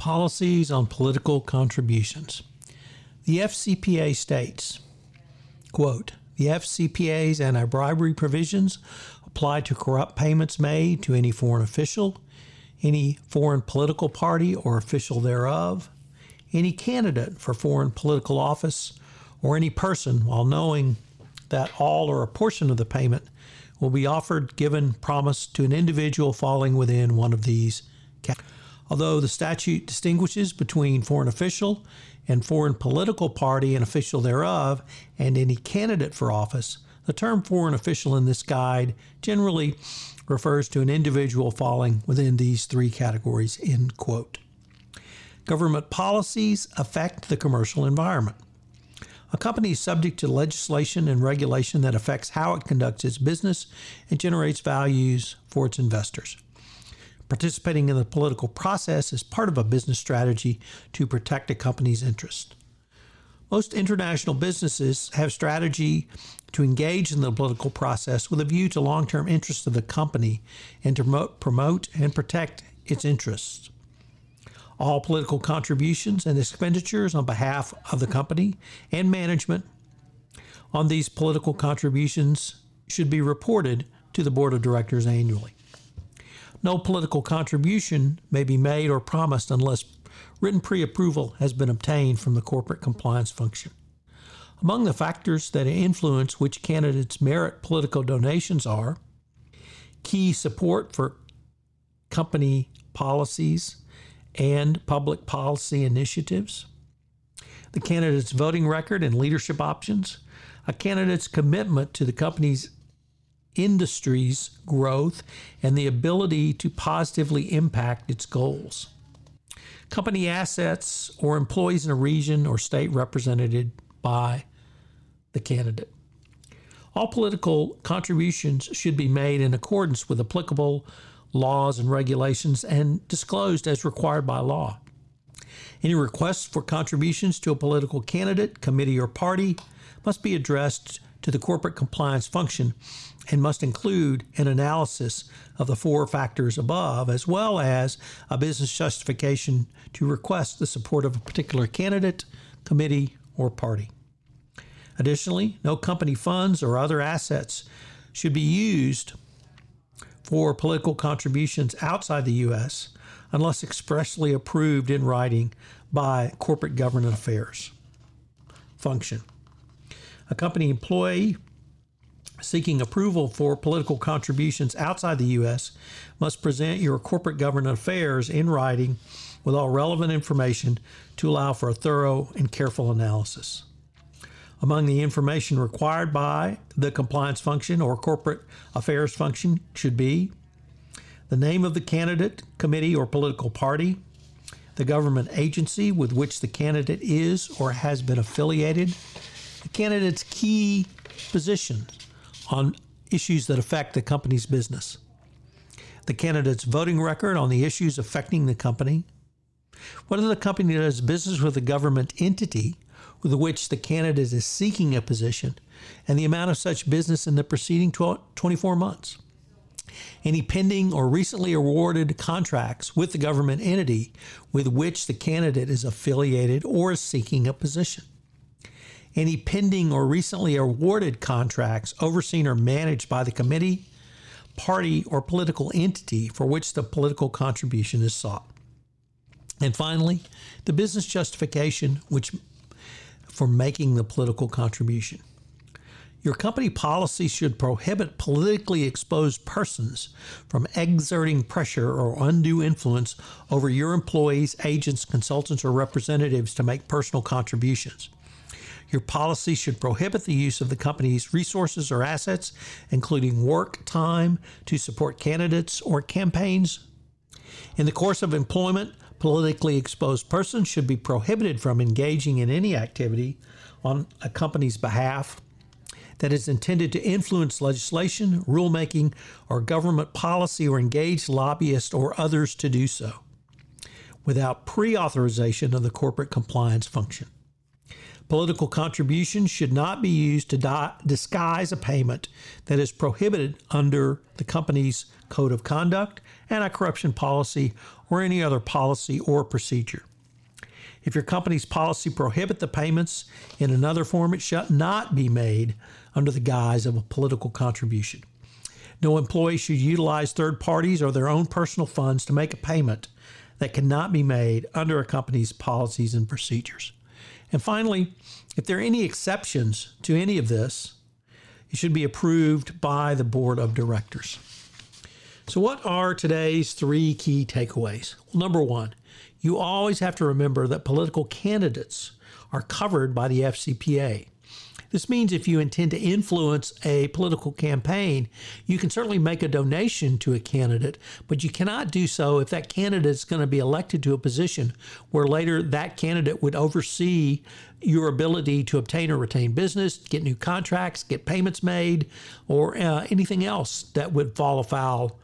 policies on political contributions. The FCPA states, quote, the FCPA's anti bribery provisions apply to corrupt payments made to any foreign official, any foreign political party or official thereof, any candidate for foreign political office, or any person while knowing that all or a portion of the payment will be offered, given, promised to an individual falling within one of these categories. Although the statute distinguishes between foreign official and foreign political party and official thereof, and any candidate for office, the term foreign official in this guide generally refers to an individual falling within these three categories. End quote. Government policies affect the commercial environment. A company is subject to legislation and regulation that affects how it conducts its business and generates values for its investors. Participating in the political process is part of a business strategy to protect a company's interest. Most international businesses have strategy to engage in the political process with a view to long-term interests of the company and to promote and protect its interests. All political contributions and expenditures on behalf of the company and management on these political contributions should be reported to the board of directors annually. No political contribution may be made or promised unless written pre approval has been obtained from the corporate compliance function. Among the factors that influence which candidates merit political donations are key support for company policies and public policy initiatives, the candidate's voting record and leadership options, a candidate's commitment to the company's industry's growth and the ability to positively impact its goals. Company assets or employees in a region or state represented by the candidate. All political contributions should be made in accordance with applicable laws and regulations and disclosed as required by law. Any requests for contributions to a political candidate, committee, or party must be addressed to the corporate compliance function and must include an analysis of the four factors above, as well as a business justification to request the support of a particular candidate, committee, or party. Additionally, no company funds or other assets should be used for political contributions outside the U.S. unless expressly approved in writing by corporate government affairs function. A company employee seeking approval for political contributions outside the U.S. must present your corporate government affairs in writing with all relevant information to allow for a thorough and careful analysis. Among the information required by the compliance function or corporate affairs function should be the name of the candidate, committee, or political party, the government agency with which the candidate is or has been affiliated, the candidate's key positions on issues that affect the company's business, the candidate's voting record on the issues affecting the company, whether the company does business with a government entity with which the candidate is seeking a position, and the amount of such business in the preceding 24 months. Any pending or recently awarded contracts with the government entity with which the candidate is affiliated or is seeking a position any pending or recently awarded contracts overseen or managed by the committee, party, or political entity for which the political contribution is sought. And finally, the business justification which for making the political contribution. Your company policy should prohibit politically exposed persons from exerting pressure or undue influence over your employees, agents, consultants, or representatives to make personal contributions. Your policy should prohibit the use of the company's resources or assets, including work time, to support candidates or campaigns. In the course of employment, Politically exposed persons should be prohibited from engaging in any activity on a company's behalf that is intended to influence legislation, rulemaking, or government policy or engage lobbyists or others to do so without pre authorization of the corporate compliance function. Political contributions should not be used to di- disguise a payment that is prohibited under the company's code of conduct, anti corruption policy, or any other policy or procedure. If your company's policy prohibit the payments in another form, it shall not be made under the guise of a political contribution. No employee should utilize third parties or their own personal funds to make a payment that cannot be made under a company's policies and procedures. And finally, if there are any exceptions to any of this, it should be approved by the board of directors. So, what are today's three key takeaways? Well, number one, you always have to remember that political candidates are covered by the FCPA. This means if you intend to influence a political campaign, you can certainly make a donation to a candidate, but you cannot do so if that candidate is going to be elected to a position where later that candidate would oversee your ability to obtain or retain business, get new contracts, get payments made, or uh, anything else that would fall afoul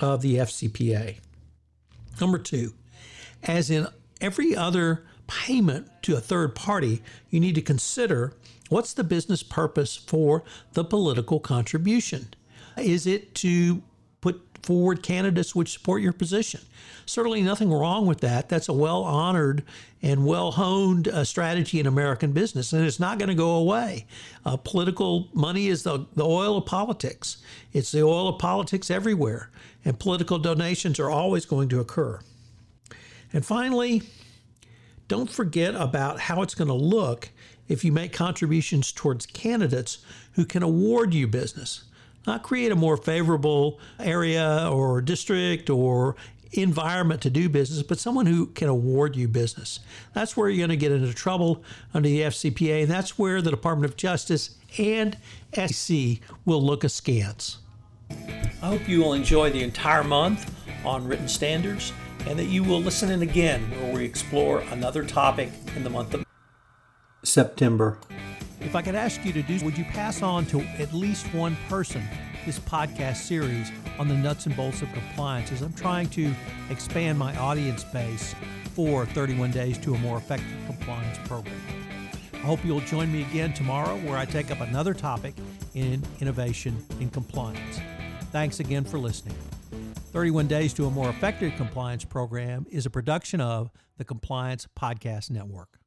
of the FCPA. Number two, as in every other payment to a third party, you need to consider What's the business purpose for the political contribution? Is it to put forward candidates which support your position? Certainly nothing wrong with that. That's a well honored and well honed uh, strategy in American business, and it's not going to go away. Uh, political money is the, the oil of politics, it's the oil of politics everywhere, and political donations are always going to occur. And finally, don't forget about how it's going to look if you make contributions towards candidates who can award you business, not create a more favorable area or district or environment to do business, but someone who can award you business. That's where you're going to get into trouble under the FCPA, and that's where the Department of Justice and SEC will look askance. I hope you will enjoy the entire month on written standards and that you will listen in again where we explore another topic in the month of September. If I could ask you to do, would you pass on to at least one person this podcast series on the nuts and bolts of compliance as I'm trying to expand my audience base for 31 Days to a More Effective Compliance Program. I hope you'll join me again tomorrow where I take up another topic in innovation in compliance. Thanks again for listening. 31 Days to a More Effective Compliance Program is a production of the Compliance Podcast Network.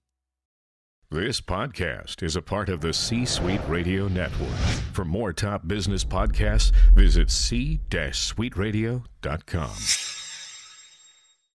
This podcast is a part of the C Suite Radio Network. For more top business podcasts, visit c-suiteradio.com.